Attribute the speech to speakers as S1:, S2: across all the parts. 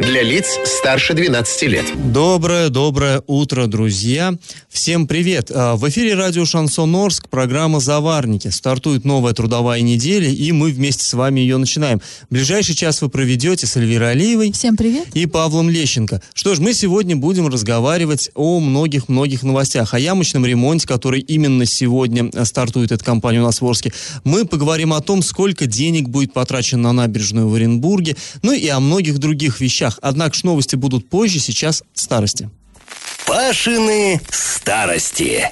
S1: Для лиц старше 12 лет.
S2: Доброе-доброе утро, друзья. Всем привет. А, в эфире радио «Шансон Орск», программа «Заварники». Стартует новая трудовая неделя, и мы вместе с вами ее начинаем. Ближайший час вы проведете с Эльвирой Алиевой.
S3: Всем привет.
S2: И Павлом Лещенко. Что ж, мы сегодня будем разговаривать о многих-многих новостях. О ямочном ремонте, который именно сегодня э, стартует эта компания у нас в Орске. Мы поговорим о том, сколько денег будет потрачено на набережную в Оренбурге, ну и о многих других вещах новостях. Однако новости будут позже, сейчас старости.
S4: Пашины старости.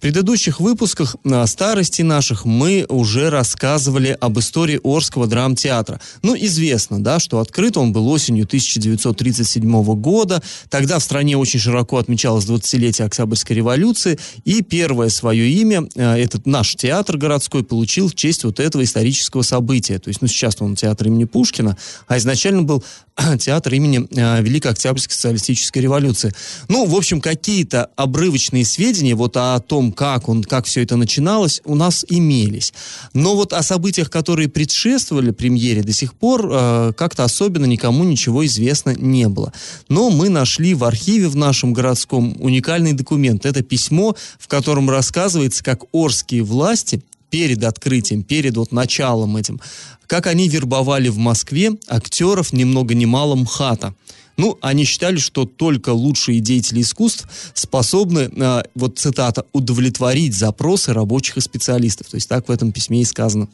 S2: В предыдущих выпусках на старости наших мы уже рассказывали об истории Орского драмтеатра. Ну, известно, да, что открыт он был осенью 1937 года. Тогда в стране очень широко отмечалось 20-летие Октябрьской революции. И первое свое имя э, этот наш театр городской получил в честь вот этого исторического события. То есть, ну, сейчас он театр имени Пушкина, а изначально был театр имени э, Великой Октябрьской социалистической революции. Ну, в общем, какие-то обрывочные сведения вот о том, как он, как все это начиналось, у нас имелись. Но вот о событиях, которые предшествовали премьере, до сих пор э, как-то особенно никому ничего известно не было. Но мы нашли в архиве в нашем городском уникальный документ. Это письмо, в котором рассказывается, как орские власти перед открытием, перед вот началом этим, как они вербовали в Москве актеров ни много ни мало МХАТа. Ну, они считали, что только лучшие деятели искусств способны, э, вот цитата, удовлетворить запросы рабочих и специалистов. То есть так в этом письме и сказано.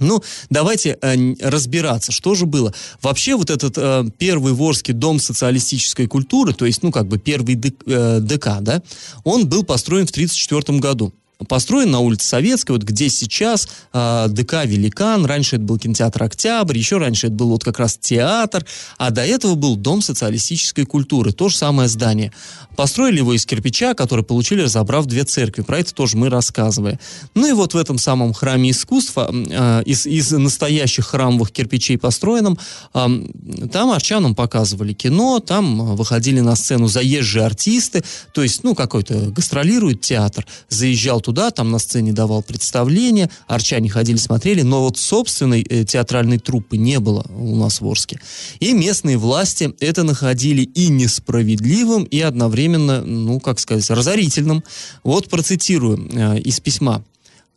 S2: Ну, давайте э, разбираться, что же было. Вообще вот этот э, первый Ворский дом социалистической культуры, то есть, ну, как бы первый ДК, э, ДК да, он был построен в 1934 году построен на улице Советской, вот где сейчас э, ДК «Великан», раньше это был кинотеатр «Октябрь», еще раньше это был вот как раз театр, а до этого был Дом социалистической культуры, то же самое здание. Построили его из кирпича, который получили, разобрав две церкви, про это тоже мы рассказывали. Ну и вот в этом самом храме искусства, э, из, из настоящих храмовых кирпичей построенном, э, там арчанам показывали кино, там выходили на сцену заезжие артисты, то есть, ну, какой-то гастролирует театр, заезжал туда, там на сцене давал представление, арчане ходили, смотрели, но вот собственной э, театральной труппы не было у нас в Орске. И местные власти это находили и несправедливым, и одновременно, ну, как сказать, разорительным. Вот процитирую э, из письма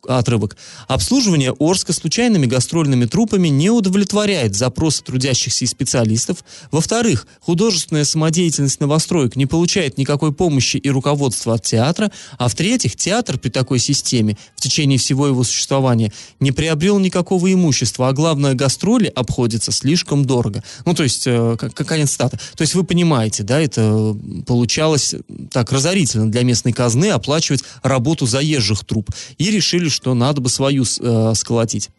S2: отрывок. Обслуживание Орска случайными гастрольными трупами не удовлетворяет запросы трудящихся и специалистов. Во-вторых, художественная самодеятельность новостроек не получает никакой помощи и руководства от театра. А в-третьих, театр при такой системе в течение всего его существования не приобрел никакого имущества, а главное, гастроли обходятся слишком дорого. Ну, то есть, э, какая стата. То есть, вы понимаете, да, это получалось так разорительно для местной казны оплачивать работу заезжих труп. И решили, что надо бы свою э, сколотить.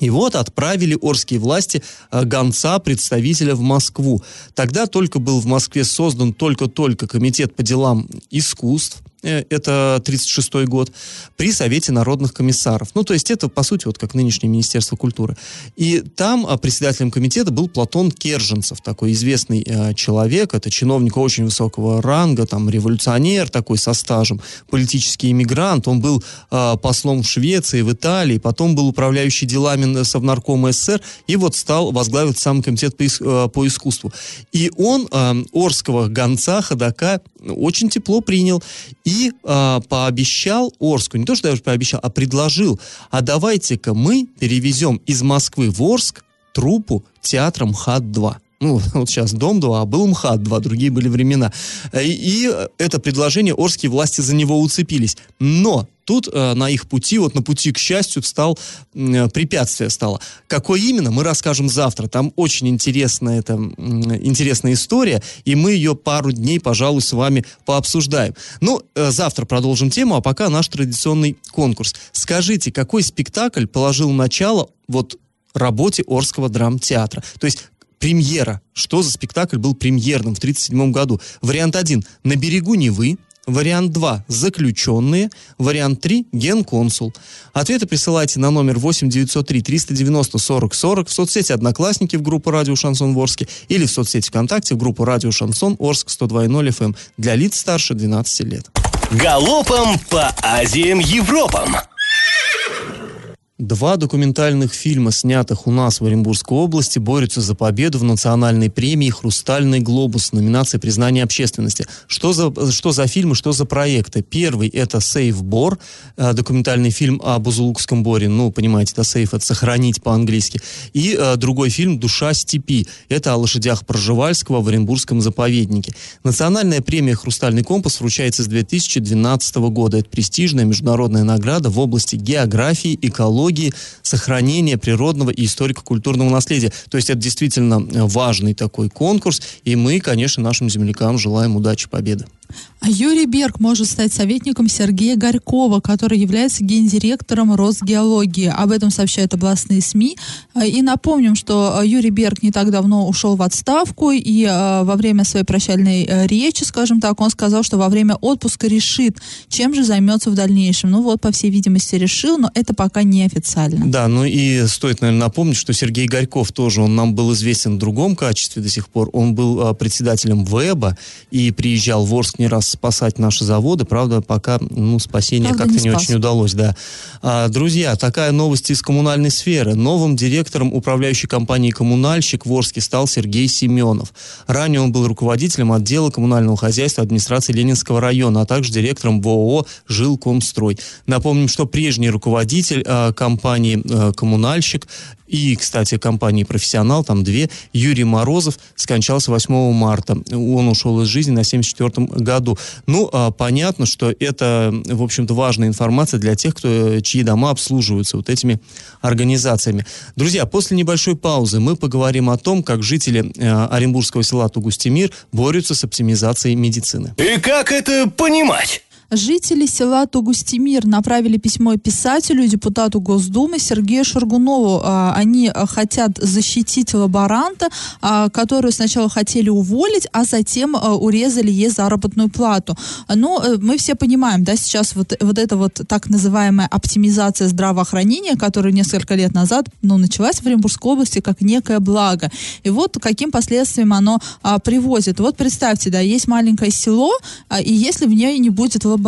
S2: И вот отправили орские власти э, гонца, представителя в Москву. Тогда только был в Москве создан только-только комитет по делам искусств, это 36 год, при Совете народных комиссаров. Ну, то есть это, по сути, вот как нынешнее Министерство культуры. И там а, председателем комитета был Платон Керженцев, такой известный э, человек, это чиновник очень высокого ранга, там, революционер такой со стажем, политический иммигрант, он был э, послом в Швеции, в Италии, потом был управляющий делами Совнаркома СССР, и вот стал возглавить сам комитет по, э, по искусству. И он э, Орского гонца, ходока очень тепло принял. И и э, пообещал Орску, не то что даже пообещал, а предложил, а давайте-ка мы перевезем из Москвы в Орск труппу театра МХАТ-2 ну, вот сейчас Дом-2, а был МХАТ-2, другие были времена. И, и это предложение Орские власти за него уцепились. Но тут э, на их пути, вот на пути к счастью, стал э, препятствие стало. Какое именно, мы расскажем завтра. Там очень интересная, это, э, интересная история, и мы ее пару дней, пожалуй, с вами пообсуждаем. Ну, э, завтра продолжим тему, а пока наш традиционный конкурс. Скажите, какой спектакль положил начало вот работе Орского драмтеатра. То есть премьера. Что за спектакль был премьерным в 1937 году? Вариант один. «На берегу Невы». Вариант 2 – заключенные. Вариант 3 – генконсул. Ответы присылайте на номер 8 903 390 40 40 в соцсети «Одноклассники» в группу «Радио Шансон Орске» или в соцсети ВКонтакте в группу «Радио Шансон Орск 102.0 FM» эм для лиц старше 12 лет.
S4: Галопом по Азиям Европам!
S2: Два документальных фильма, снятых у нас в Оренбургской области, борются за победу в национальной премии «Хрустальный глобус» номинации «Признание общественности». Что за, что за фильмы, что за проекты? Первый – это «Сейф Бор», э, документальный фильм о Бузулукском боре. Ну, понимаете, это «Сейф» – это «сохранить» по-английски. И э, другой фильм «Душа степи». Это о лошадях Проживальского в Оренбургском заповеднике. Национальная премия «Хрустальный компас» вручается с 2012 года. Это престижная международная награда в области географии, экологии, экологии, сохранения природного и историко-культурного наследия. То есть это действительно э, важный такой конкурс, и мы, конечно, нашим землякам желаем удачи, победы.
S3: А Юрий Берг может стать советником Сергея Горькова, который является гендиректором Росгеологии. Об этом сообщают областные СМИ. А, и напомним, что а, Юрий Берг не так давно ушел в отставку, и во время своей прощальной э, речи, скажем так, он сказал, что во время отпуска решит, чем же займется в дальнейшем. Ну вот, по всей видимости, решил, но это пока не официально.
S2: Да, ну и стоит, наверное, напомнить, что Сергей Горьков тоже, он нам был известен в другом качестве до сих пор. Он был председателем ВЭБа и приезжал в Орск не раз спасать наши заводы, правда, пока ну, спасение как-то не, не очень удалось, да. А, друзья, такая новость из коммунальной сферы. Новым директором управляющей компании «Коммунальщик» в Орске стал Сергей Семенов. Ранее он был руководителем отдела коммунального хозяйства администрации Ленинского района, а также директором ВОО «Жилкомстрой». Напомним, что прежний руководитель э, компании э, «Коммунальщик» и, кстати, компании «Профессионал», там две, Юрий Морозов скончался 8 марта. Он ушел из жизни на 74-м году. Ну, а, понятно, что это, в общем-то, важная информация для тех, кто, чьи дома обслуживаются вот этими организациями. Друзья, после небольшой паузы мы поговорим о том, как жители э, Оренбургского села Тугустимир борются с оптимизацией медицины.
S4: И как это понимать?
S3: Жители села Тугустимир направили письмо писателю депутату Госдумы Сергею Шаргунову. А, они хотят защитить лаборанта, а, которую сначала хотели уволить, а затем а, урезали ей заработную плату. Ну, э, мы все понимаем, да, сейчас вот, вот эта вот так называемая оптимизация здравоохранения, которая несколько лет назад, ну, началась в Оренбургской области как некое благо. И вот каким последствиям оно а, приводит. Вот представьте, да, есть маленькое село, а, и если в ней не будет лаборанта,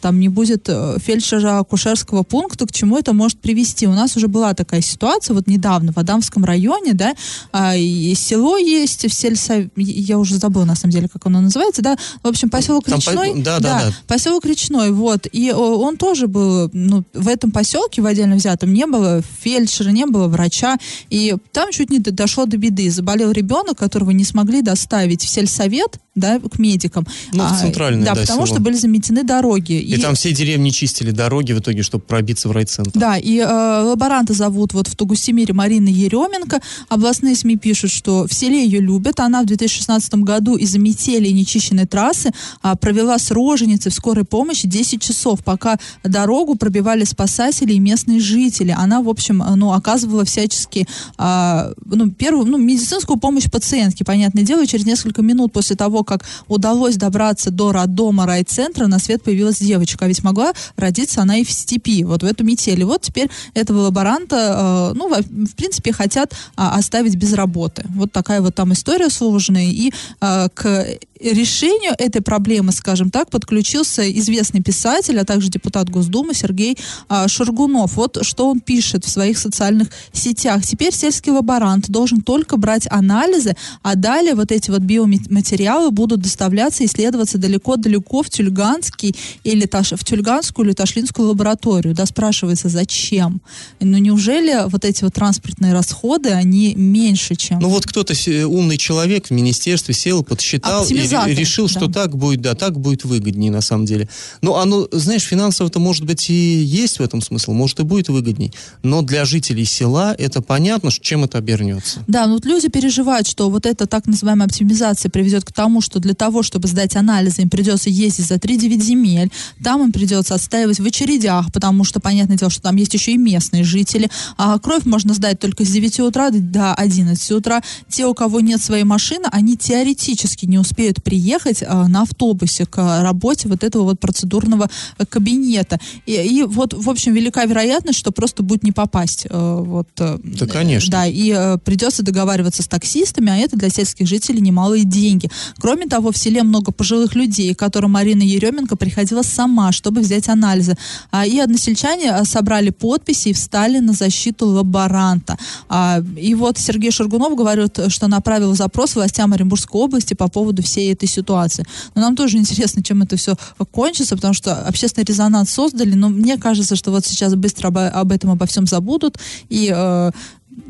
S3: там не будет э, фельдшера акушерского пункта, к чему это может привести. У нас уже была такая ситуация вот недавно в Адамском районе, да, а, и село есть, в сельсов... я уже забыла на самом деле, как оно называется, да, в общем, поселок там Речной. По... Да, да, да, да. Поселок Речной, вот, и он тоже был, ну, в этом поселке в отдельно взятом не было фельдшера, не было врача, и там чуть не дошло до беды. Заболел ребенок, которого не смогли доставить в сельсовет, да, к медикам.
S2: Ну, в центральное,
S3: да, да, потому село. что были заметены дороги.
S2: И, и там все деревни чистили дороги в итоге, чтобы пробиться в райцентр.
S3: Да, и э, лаборанта зовут вот в Тугусимире Марина Еременко. Областные СМИ пишут, что в селе ее любят. Она в 2016 году из-за метели и нечищенной трассы а, провела с роженицей в скорой помощи 10 часов, пока дорогу пробивали спасатели и местные жители. Она, в общем, ну, оказывала всячески а, ну, первую, ну, медицинскую помощь пациентке, понятное дело, и через несколько минут после того, как удалось добраться до роддома райцентра, на свет появилась девочка. А ведь могла родиться она и в степи, вот в эту метель. Вот теперь этого лаборанта, э, ну, в, принципе, хотят э, оставить без работы. Вот такая вот там история сложная. И э, к решению этой проблемы, скажем так, подключился известный писатель, а также депутат Госдумы Сергей а, Шаргунов. Вот что он пишет в своих социальных сетях. Теперь сельский лаборант должен только брать анализы, а далее вот эти вот биоматериалы будут доставляться и исследоваться далеко-далеко в Тюльганский или Таш, в Тюльганскую или Ташлинскую лабораторию. Да, спрашивается, зачем? Ну, неужели вот эти вот транспортные расходы, они меньше, чем...
S2: Ну, вот кто-то умный человек в министерстве сел, подсчитал и решил, что да. так будет, да, так будет выгоднее на самом деле. Ну, оно, знаешь, финансово-то, может быть, и есть в этом смысл, может, и будет выгодней. Но для жителей села это понятно, чем это обернется.
S3: Да, ну вот люди переживают, что вот эта так называемая оптимизация приведет к тому, что для того, чтобы сдать анализы, им придется ездить за 3-9 земель, там им придется отстаивать в очередях, потому что, понятное дело, что там есть еще и местные жители. А кровь можно сдать только с 9 утра до 11 утра. Те, у кого нет своей машины, они теоретически не успеют успеют приехать э, на автобусе к работе вот этого вот процедурного э, кабинета. И, и вот, в общем, велика вероятность, что просто будет не попасть. Э, вот,
S2: Да, конечно.
S3: Да, и придется договариваться с таксистами, а это для сельских жителей немалые деньги. Кроме того, в селе много пожилых людей, к которым Марина Еременко приходила сама, чтобы взять анализы. А, и односельчане собрали подписи и встали на защиту лаборанта. А, и вот Сергей Шаргунов говорит, что направил запрос властям Оренбургской области по поводу всей этой ситуации. Но нам тоже интересно, чем это все кончится, потому что общественный резонанс создали, но мне кажется, что вот сейчас быстро об, об этом обо всем забудут и э,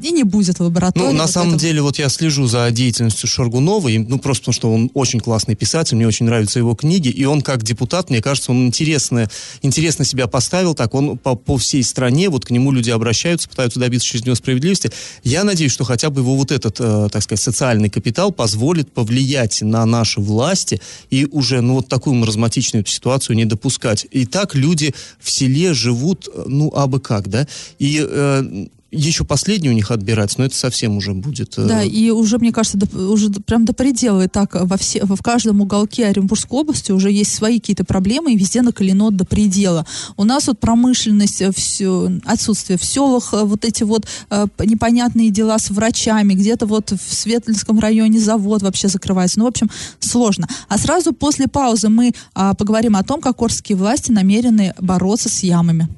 S3: и не будет лаборатории.
S2: Ну, на
S3: вот
S2: самом
S3: этого.
S2: деле, вот я слежу за деятельностью Шаргунова, и, ну, просто потому что он очень классный писатель, мне очень нравятся его книги, и он как депутат, мне кажется, он интересно, интересно себя поставил, так, он по, по всей стране, вот к нему люди обращаются, пытаются добиться через него справедливости. Я надеюсь, что хотя бы его вот этот, э, так сказать, социальный капитал позволит повлиять на наши власти и уже, ну, вот такую маразматичную ситуацию не допускать. И так люди в селе живут, э, ну, абы как, да, и... Э, еще последний у них отбирать, но это совсем уже будет... э,
S3: Да, и уже, мне кажется, до- уже прям до предела. И так во все, в каждом уголке Оренбургской области уже есть свои какие-то проблемы, и везде накалено до предела. У нас вот промышленность, э, всё, отсутствие в селах, э, вот эти вот э, непонятные дела с врачами, где-то вот в Светлинском районе завод вообще закрывается. Ну, в общем, сложно. А сразу после паузы мы а, поговорим о том, как орские власти намерены бороться с ямами.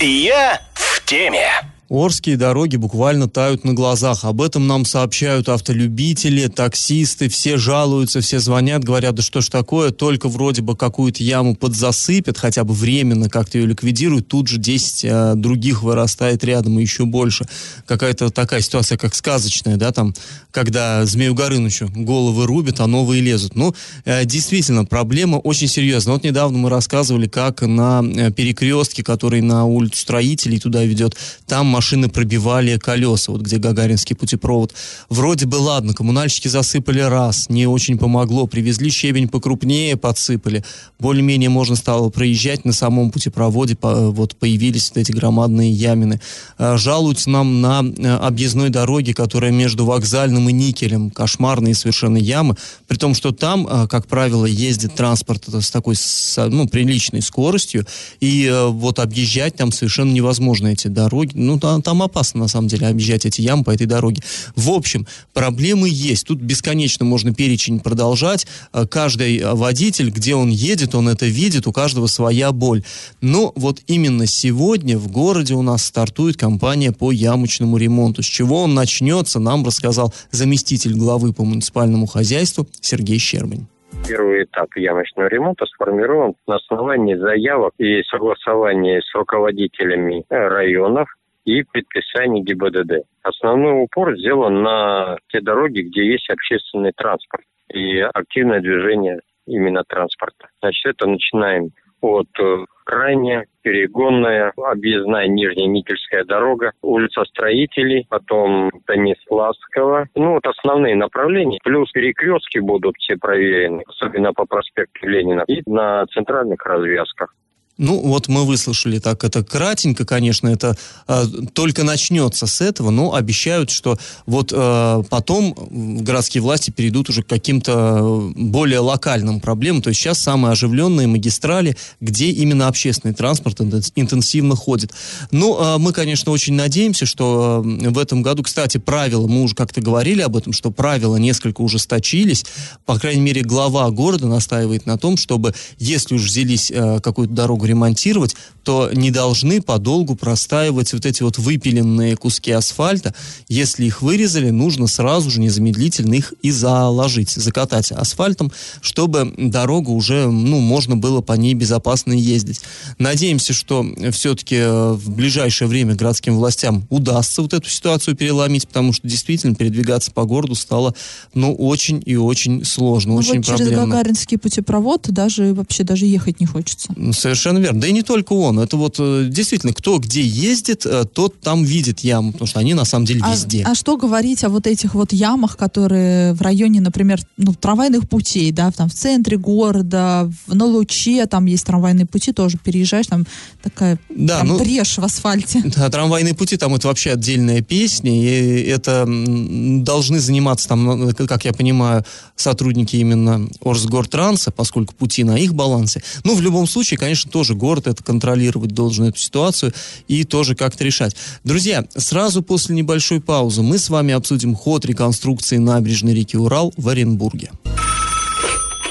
S4: Я в теме.
S2: Орские дороги буквально тают на глазах. Об этом нам сообщают автолюбители, таксисты, все жалуются, все звонят, говорят, да что ж такое, только вроде бы какую-то яму подзасыпят, хотя бы временно как-то ее ликвидируют, тут же 10 э, других вырастает рядом и еще больше. Какая-то такая ситуация, как сказочная, да, там, когда Змею Горынычу головы рубят, а новые лезут. Ну, э, действительно, проблема очень серьезная. Вот недавно мы рассказывали, как на э, перекрестке, который на улицу строителей туда ведет, там машины пробивали колеса, вот где Гагаринский путепровод. Вроде бы ладно, коммунальщики засыпали раз, не очень помогло, привезли щебень покрупнее, подсыпали. Более-менее можно стало проезжать на самом путепроводе, по- вот появились вот эти громадные ямины. Э, Жалуются нам на э, объездной дороге, которая между вокзальным и никелем. Кошмарные совершенно ямы. При том, что там, э, как правило, ездит транспорт с такой ну, приличной скоростью, и э, вот объезжать там совершенно невозможно эти дороги. Ну, там, там опасно, на самом деле, объезжать эти ямы по этой дороге. В общем, проблемы есть. Тут бесконечно можно перечень продолжать. Э, Каждый э, водитель, где он едет, он это видит, у каждого своя боль. Но вот именно сегодня в городе у нас стартует кампания по ямочному ремонту. С чего он начнется, нам рассказал заместитель главы по муниципальному хозяйству Сергей Щербань.
S5: Первый этап ямочного ремонта сформирован на основании заявок и согласования с руководителями э, районов и предписаний ГИБДД. Основной упор сделан на те дороги, где есть общественный транспорт и активное движение именно транспорта. Значит, это начинаем от э, крайне перегонная, объездная Нижняя Никельская дорога, улица Строителей, потом Станиславского. Ну, вот основные направления. Плюс перекрестки будут все проверены, особенно по проспекту Ленина и на центральных развязках.
S2: Ну, вот мы выслушали так, это кратенько, конечно, это э, только начнется с этого, но обещают, что вот э, потом городские власти перейдут уже к каким-то более локальным проблемам. То есть сейчас самые оживленные магистрали, где именно общественный транспорт интенс- интенсивно ходит. Ну, э, мы, конечно, очень надеемся, что э, в этом году, кстати, правила, мы уже как-то говорили об этом, что правила несколько ужесточились. По крайней мере, глава города настаивает на том, чтобы, если уж взялись э, какую-то дорогу ремонтировать, то не должны подолгу простаивать вот эти вот выпиленные куски асфальта. Если их вырезали, нужно сразу же незамедлительно их и заложить, закатать асфальтом, чтобы дорогу уже, ну, можно было по ней безопасно ездить. Надеемся, что все-таки в ближайшее время городским властям удастся вот эту ситуацию переломить, потому что действительно передвигаться по городу стало, ну, очень и очень сложно,
S3: Ну,
S2: очень
S3: вот через
S2: проблемно.
S3: Гагаринский путепровод даже вообще даже ехать не хочется.
S2: Ну, Совершенно Совершенно верно. Да и не только он. Это вот э, действительно, кто где ездит, э, тот там видит яму, потому что они на самом деле
S3: А,
S2: везде.
S3: а что говорить о вот этих вот ямах, которые в районе, например, ну, трамвайных путей, да, там в центре города, в- на Луче, там есть трамвайные пути, тоже переезжаешь, там такая
S2: Да,
S3: прям
S2: ну-
S3: брешь в асфальте.
S2: Да, трамвайные пути, там это вообще отдельная песня, и это должны заниматься там, э, как я понимаю, сотрудники именно Орсгортранса, поскольку пути на их балансе. Ну, в любом случае, конечно, тоже город это контролировать должен эту ситуацию и тоже как-то решать. Друзья, сразу после небольшой паузы мы с вами обсудим ход реконструкции набережной реки Урал в Оренбурге.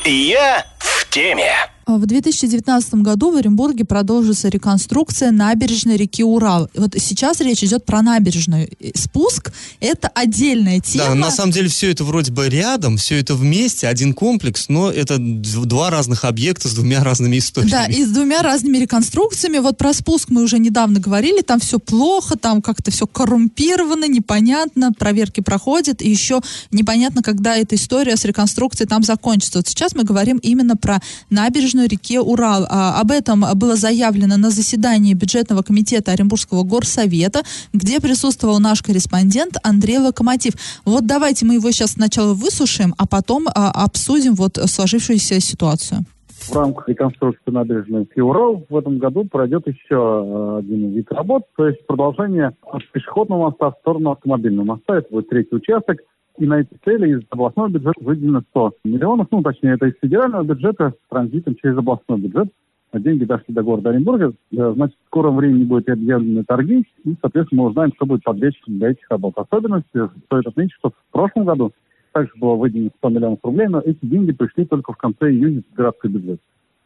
S4: Я в теме.
S3: А В 2019 году в Оренбурге продолжится реконструкция набережной реки Урал. Вот сейчас речь идет про набережную. Спуск – это отдельная тема.
S2: Да, на самом деле все это вроде бы рядом, все это вместе, один комплекс, но это два разных объекта с двумя разными историями.
S3: Да, и с двумя разными реконструкциями. Вот про спуск мы уже недавно говорили, там все плохо, там как-то все коррумпировано, непонятно, проверки проходят, и еще непонятно, когда эта история с реконструкцией там закончится. Вот сейчас мы говорим именно про набережную реки Урал. А, об этом было заявлено на заседании бюджетного комитета Оренбургского горсовета, где присутствовал наш корреспондент Андрей Локомотив. Вот давайте мы его сейчас сначала выслушаем, а потом а, обсудим вот сложившуюся ситуацию.
S6: В рамках реконструкции набережной Урал в этом году пройдет еще э, один вид работ, то есть продолжение от пешеходного моста в сторону автомобильного моста. Это будет третий участок. И на эти цели из областного бюджета выделено 100 миллионов, ну, точнее, это из федерального бюджета с транзитом через областной бюджет. А деньги дошли до города Оренбурга. Э, Значит, в скором времени будут объявлены торги, и, соответственно, мы узнаем, что будет подрядчиком для этих работ. Особенность э, стоит отметить, что в прошлом году также было выделено 100 миллионов рублей, но эти деньги пришли только в конце июня в городской бюджет.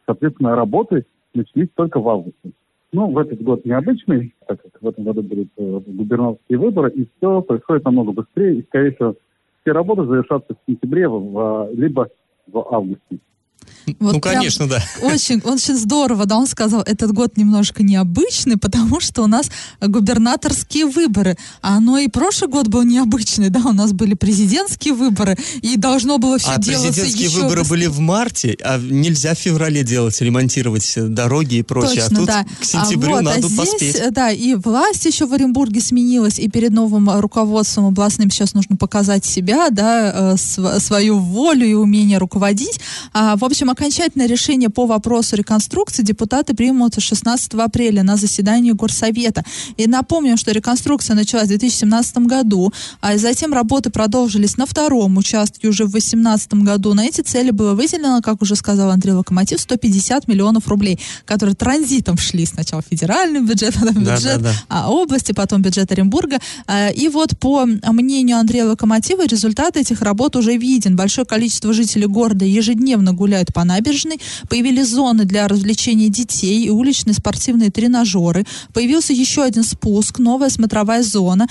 S6: Соответственно, работы начались только в августе. Ну, в этот год необычный, так как в этом году будут э, губернаторские выборы, и все происходит намного быстрее, и, скорее всего, все работы завершатся в сентябре, в- либо в августе.
S3: Вот
S2: ну, конечно, да.
S3: Очень, очень здорово, да, он сказал, этот год немножко необычный, потому что у нас губернаторские выборы, а оно и прошлый год был необычный, да, у нас были президентские выборы, и должно было все
S2: А
S3: делаться
S2: президентские
S3: еще
S2: выборы были в марте, а нельзя в феврале делать, ремонтировать дороги и прочее.
S3: Точно,
S2: а тут
S3: да.
S2: к сентябрю
S3: а вот,
S2: надо
S3: а здесь,
S2: поспеть.
S3: Да, и власть еще в Оренбурге сменилась, и перед новым руководством областным сейчас нужно показать себя, да, э, св- свою волю и умение руководить. А, в общем, окончательное решение по вопросу реконструкции депутаты примут 16 апреля на заседании Горсовета. И напомним, что реконструкция началась в 2017 году, а затем работы продолжились на втором участке уже в 2018 году. На эти цели было выделено, как уже сказал Андрей Локомотив, 150 миллионов рублей, которые транзитом шли сначала в федеральный бюджет, потом
S2: Да,
S3: бюджет
S2: да, да.
S3: а, области, потом бюджет Оренбурга. А, И вот по мнению Андрея Локомотива, результат этих работ уже виден. Большое количество жителей города ежедневно гуляют по набережной, появились зоны для развлечения детей и уличные спортивные тренажеры, появился еще один спуск, новая смотровая зона.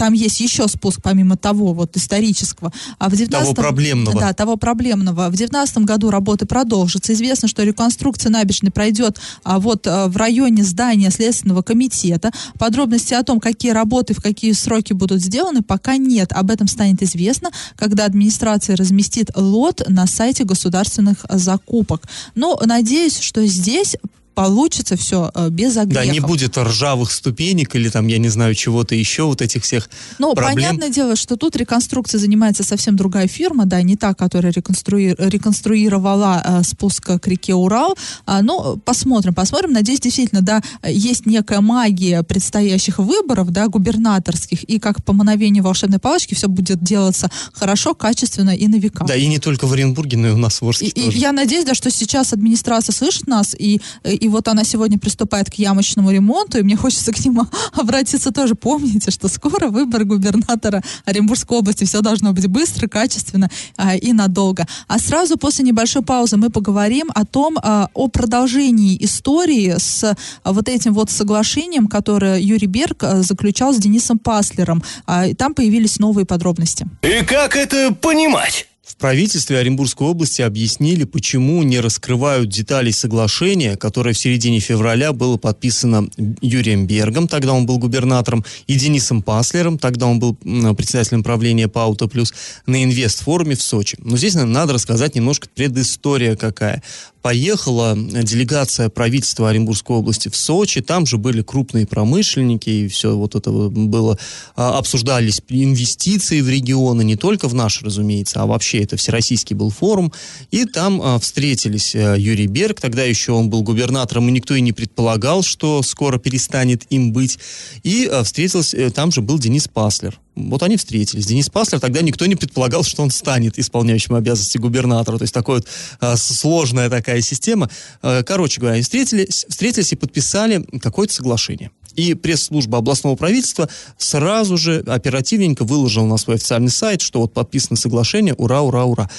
S3: Там есть еще спуск, помимо того, вот исторического. А в 19
S2: проблемного.
S3: Да, того проблемного. В 2019 году работы продолжатся. Известно, что реконструкция набережной пройдет а, вот а, в районе здания Следственного комитета. Подробности о том, какие работы, в какие сроки будут сделаны, пока нет. Об этом станет известно, когда администрация разместит лот на сайте государственных закупок. Но надеюсь, что здесь получится все без огрехов.
S2: Да, не будет ржавых ступенек или там, я не знаю, чего-то еще, вот этих всех
S3: Ну, понятное дело, что тут реконструкцией занимается совсем другая фирма, да, не та, которая реконструи- реконструировала э, спуск к реке Урал. А, ну, посмотрим, посмотрим. Надеюсь, действительно, да, есть некая магия предстоящих выборов, да, губернаторских, и как по мановению волшебной палочки все будет делаться хорошо, качественно и на века.
S2: Да, и не только в Оренбурге, но и у нас в Орске
S3: И, и
S2: тоже.
S3: я надеюсь, да, что сейчас администрация слышит нас, и, и вот она сегодня приступает к ямочному ремонту, и мне хочется к нему обратиться тоже. Помните, что скоро выбор губернатора Оренбургской области, все должно быть быстро, качественно а, и надолго. А сразу после небольшой паузы мы поговорим о том, а, о продолжении истории с а, вот этим вот соглашением, которое Юрий Берг а, заключал с Денисом Паслером. И там появились новые подробности.
S4: И как это понимать?
S2: В правительстве Оренбургской области объяснили, почему не раскрывают детали соглашения, которое в середине февраля было подписано Юрием Бергом, тогда он был губернатором, и Денисом Паслером, тогда он был председателем правления Паута Плюс, на инвестфоруме в Сочи. Но здесь надо рассказать немножко предыстория какая поехала делегация правительства Оренбургской области в Сочи, там же были крупные промышленники, и все вот это было, а, обсуждались инвестиции в регионы, не только в наш, разумеется, а вообще это всероссийский был форум, и там а, встретились а, Юрий Берг, тогда еще он был губернатором, и никто и не предполагал, что скоро перестанет им быть, и встретился, э, там же был Денис Паслер, вот они встретились. Денис Паслер, тогда никто не предполагал, что он станет исполняющим обязанности губернатора. То есть такой вот а, сложная такая система. А, короче говоря, они встретились, встретились и подписали какое-то соглашение. И пресс-служба областного правительства сразу же оперативненько выложила на свой официальный сайт, что вот подписано соглашение, ура, ура, ура.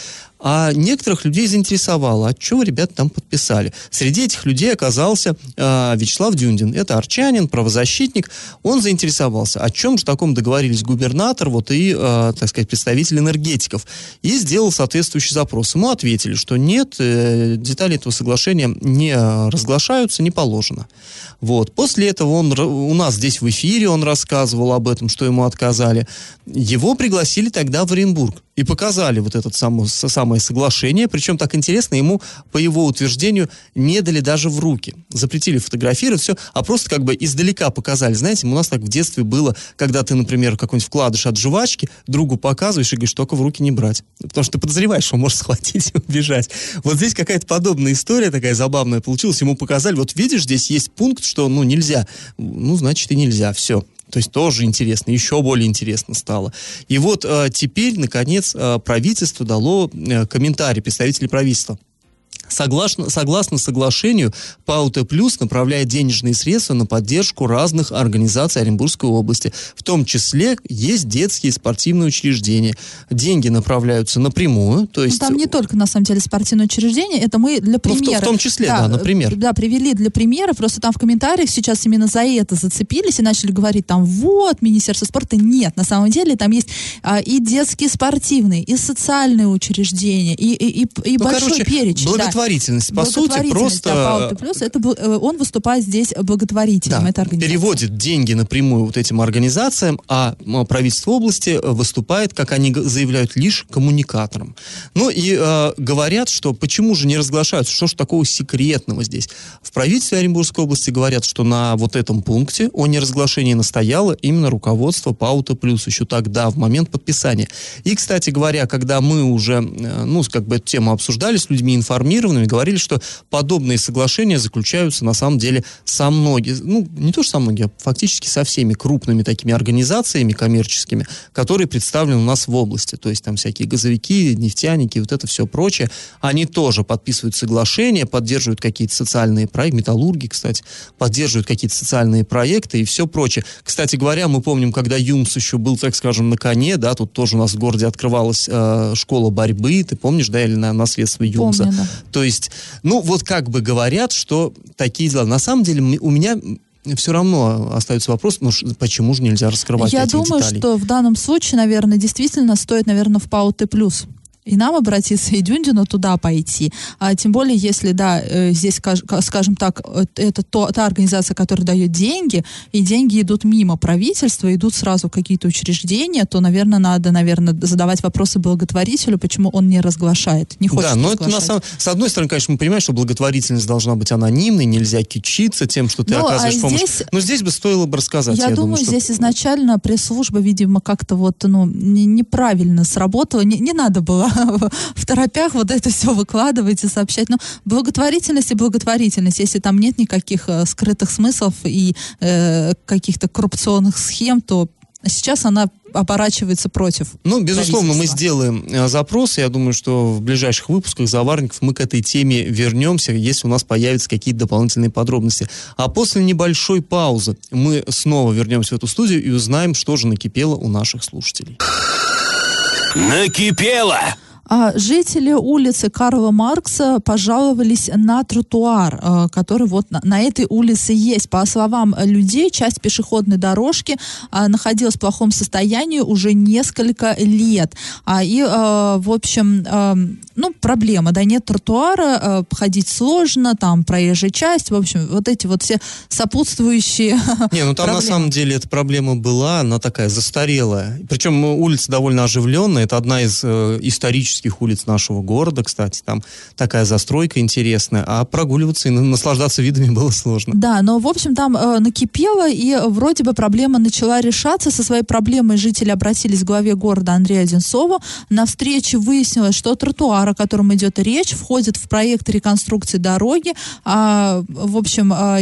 S2: А некоторых людей заинтересовало, а что ребята там подписали. Среди этих людей оказался э, Вячеслав Дюндин. Это арчанин, правозащитник. Он заинтересовался, о чем же таком договорились губернатор вот и, э, так сказать, представитель энергетиков. И сделал соответствующий запрос. Ему ответили, что нет, э, детали этого соглашения не разглашаются, не положено. Вот. После этого он у нас здесь в эфире он рассказывал об этом, что ему отказали. Его пригласили тогда в Оренбург и показали вот это само, самое соглашение. Причем так интересно, ему, по его утверждению, не дали даже в руки. Запретили фотографировать все, а просто как бы издалека показали. Знаете, у нас так в детстве было, когда ты, например, какой-нибудь вкладыш от жвачки, другу показываешь и говоришь, только в руки не брать. Потому что ты подозреваешь, что он может схватить и убежать. Вот здесь какая-то подобная история такая забавная получилась. Ему показали, вот видишь, здесь есть пункт, что, ну, нельзя. Ну, значит, и нельзя. Все. То есть тоже интересно, еще более интересно стало. И вот э, теперь, наконец, э, правительство дало э, комментарий, представители правительства. Согласно, согласно соглашению, ПАУТ Плюс направляет денежные средства на поддержку разных организаций Оренбургской области. В том числе есть детские спортивные учреждения. Деньги направляются напрямую. То ну, есть...
S3: Там не только, на самом деле, спортивные учреждения, это мы для примера. Ну,
S2: в, в том числе, да, да, например.
S3: Да, привели для примера, просто там в комментариях сейчас именно за это зацепились и начали говорить там, вот, Министерство спорта. Нет, на самом деле там есть а, и детские спортивные, и социальные учреждения, и, и, и, и ну, большой короче, перечень.
S2: Благотворительность благотворительность, по сути, просто...
S3: Плюс, это, э, он выступает здесь благотворителем,
S2: да,
S3: организация.
S2: переводит деньги напрямую вот этим организациям, а правительство области э, выступает, как они заявляют, лишь коммуникатором. Ну и э, говорят, что почему же не разглашаются, что ж такого секретного здесь? В правительстве Оренбургской области говорят, что на вот этом пункте о неразглашении настояло именно руководство Паута Плюс еще тогда, в момент подписания. И, кстати говоря, когда мы уже, э, ну, как бы эту тему обсуждали с людьми, информировали, заинтересованными говорили, что подобные соглашения заключаются на самом деле со многими, ну, не то что со многими, а фактически со всеми крупными такими организациями коммерческими, которые представлены у нас в области. То есть там всякие газовики, нефтяники, вот это все прочее. Они тоже подписывают соглашения, поддерживают какие-то социальные проекты, металлурги, кстати, поддерживают какие-то социальные проекты и все прочее. Кстати говоря, мы помним, когда ЮМС еще был, так скажем, на коне, да, тут тоже у нас в городе открывалась э, школа борьбы, ты помнишь, да, или на наследство ЮМСа? Помню, да. То есть, ну, вот как бы говорят, что такие дела. На самом деле, у меня все равно остается вопрос, ну, почему же нельзя раскрывать
S3: Я думаю,
S2: детали?
S3: что в данном случае, наверное, действительно стоит, наверное, в ПАУ Т+. И нам обратиться, и Дюндину туда пойти. А тем более, если, да, э, здесь, скажем так, э, это то, та организация, которая дает деньги, и деньги идут мимо правительства, идут сразу какие-то учреждения, то, наверное, надо, наверное, задавать вопросы благотворителю, почему он не разглашает, не хочет
S2: Да, но это на самом... С одной стороны, конечно, мы понимаем, что благотворительность должна быть анонимной, нельзя кичиться тем, что ты ну, оказываешь а помощь. Здесь... Но здесь бы стоило бы рассказать.
S3: Я,
S2: я
S3: думаю,
S2: думаю
S3: что... здесь изначально пресс-служба, видимо, как-то вот, ну, не, неправильно сработала. Не, не надо было в торопях вот это все выкладывать и сообщать. Но благотворительность и благотворительность, если там нет никаких э, скрытых смыслов и э, каких-то коррупционных схем, то сейчас она оборачивается против.
S2: Ну, безусловно, мы сделаем э, запрос. Я думаю, что в ближайших выпусках заварников мы к этой теме вернемся, если у нас появятся какие-то дополнительные подробности. А после небольшой паузы мы снова вернемся в эту студию и узнаем, что же накипело у наших слушателей.
S4: Накипело!
S3: А жители улицы Карла Маркса пожаловались на тротуар, э, который вот на, этой улице есть. По словам людей, часть пешеходной дорожки а, находилась в плохом состоянии уже несколько лет. А, и, а, в общем, ну, проблема, да, нет тротуара, ходить сложно, там проезжая часть, в общем, вот эти вот все сопутствующие
S2: Не, ну там
S3: проблемы.
S2: на самом деле эта проблема была, она такая застарелая. Причем э, улица довольно оживленная, это одна из э, исторических улиц нашего города, кстати, там такая застройка интересная, а прогуливаться и на- наслаждаться видами было сложно.
S3: Да, но, в общем, там э, накипело, и вроде бы проблема начала решаться. Со своей проблемой жители обратились к главе города Андрею Одинцову. На встрече выяснилось, что тротуар, о котором идет речь, входит в проект реконструкции дороги. А, в общем, а,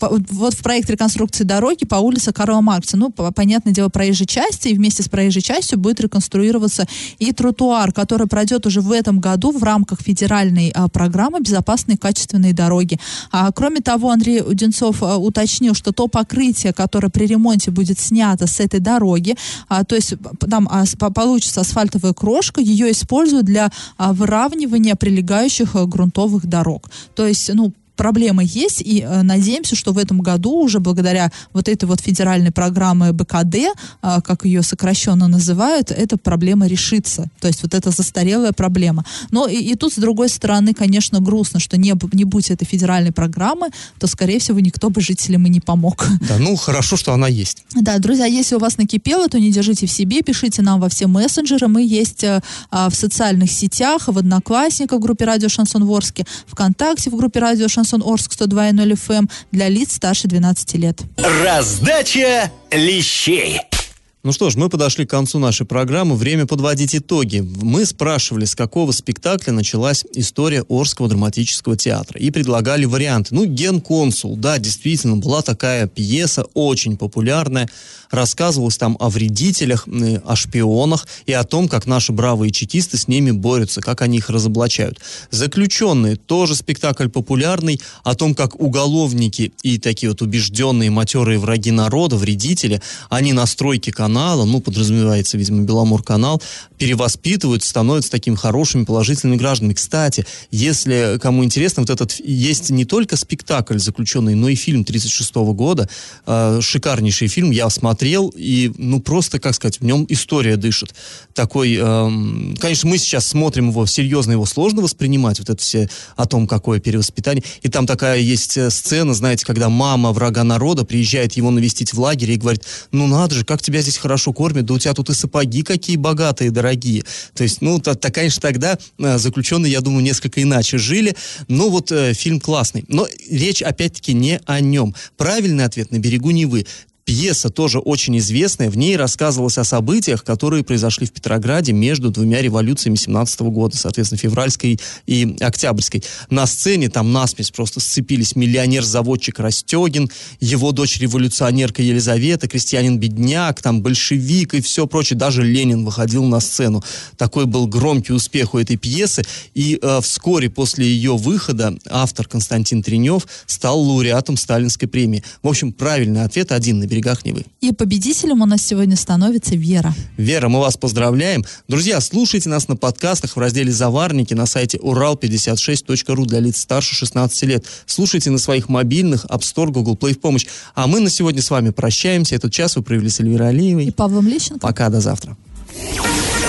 S3: вот в проект реконструкции дороги по улице Карла Маркса. Ну, по- понятное дело, проезжей части, и вместе с проезжей частью будет реконструироваться и тротуар, который пройдет уже в этом году в рамках федеральной а, программы «Безопасные качественные дороги». А, кроме того, Андрей Удинцов а, уточнил, что то покрытие, которое при ремонте будет снято с этой дороги, то есть там получится асфальтовая крошка, ее используют для выравнивания прилегающих грунтовых дорог. То есть, ну, проблемы есть, и э, надеемся, что в этом году уже благодаря вот этой вот федеральной программе БКД, а, как ее сокращенно называют, эта проблема решится. То есть вот эта застарелая проблема. Но и, и тут, с другой стороны, конечно, грустно, что не, не будь этой федеральной программы, то, скорее всего, никто бы жителям и не помог.
S2: Да, ну хорошо, что она есть.
S3: Да, друзья, если у вас накипело, то не держите в себе, пишите нам во все мессенджеры. Мы есть э, а, в социальных сетях, в Одноклассниках в группе Радио Шансон Ворске, ВКонтакте в группе Радио Шансон Орск 102.0 FM для лиц старше 12 лет.
S4: Раздача лещей.
S2: Ну что ж, мы подошли к концу нашей программы. Время подводить итоги. Мы спрашивали, с какого спектакля началась история Орского драматического театра. И предлагали варианты. Ну, «Ген Консул». Да, действительно, была такая пьеса, очень популярная. Рассказывалось там о вредителях, о шпионах и о том, как наши бравые чекисты с ними борются, как они их разоблачают. «Заключенные» тоже спектакль популярный, о том, как уголовники и такие вот убежденные матерые враги народа, вредители, они на стройке канала, ну, подразумевается, видимо, Беломор-канал, перевоспитывают, становятся такими хорошими, положительными гражданами. Кстати, если кому интересно, вот этот есть не только спектакль заключенный, но и фильм 36 года, э, шикарнейший фильм, я смотрел, и, ну, просто, как сказать, в нем история дышит. Такой, эм, конечно, мы сейчас смотрим его, серьезно его сложно воспринимать, вот это все о том, какое перевоспитание. И там такая есть э, сцена, знаете, когда мама врага народа приезжает его навестить в лагере и говорит, ну надо же, как тебя здесь хорошо кормят, да у тебя тут и сапоги какие богатые, дорогие. То есть, ну, та, та, конечно, тогда э, заключенные, я думаю, несколько иначе жили, но вот э, фильм классный. Но речь, опять-таки, не о нем. Правильный ответ на берегу Невы. Пьеса тоже очень известная. В ней рассказывалось о событиях, которые произошли в Петрограде между двумя революциями 17 года, соответственно, февральской и октябрьской. На сцене там насмесь просто сцепились миллионер-заводчик Растегин, его дочь-революционерка Елизавета, крестьянин-бедняк, там большевик и все прочее. Даже Ленин выходил на сцену. Такой был громкий успех у этой пьесы. И э, вскоре после ее выхода автор Константин Тренев стал лауреатом Сталинской премии. В общем, правильный ответ один на берегах Невы.
S3: И победителем у нас сегодня становится Вера.
S2: Вера, мы вас поздравляем. Друзья, слушайте нас на подкастах в разделе «Заварники» на сайте урал56.ру для лиц старше 16 лет. Слушайте на своих мобильных, App Store, Google Play в помощь. А мы на сегодня с вами прощаемся. Этот час вы провели с Эльвирой
S3: И
S2: Алиевой.
S3: Павлом Лещенко.
S2: Пока, до завтра.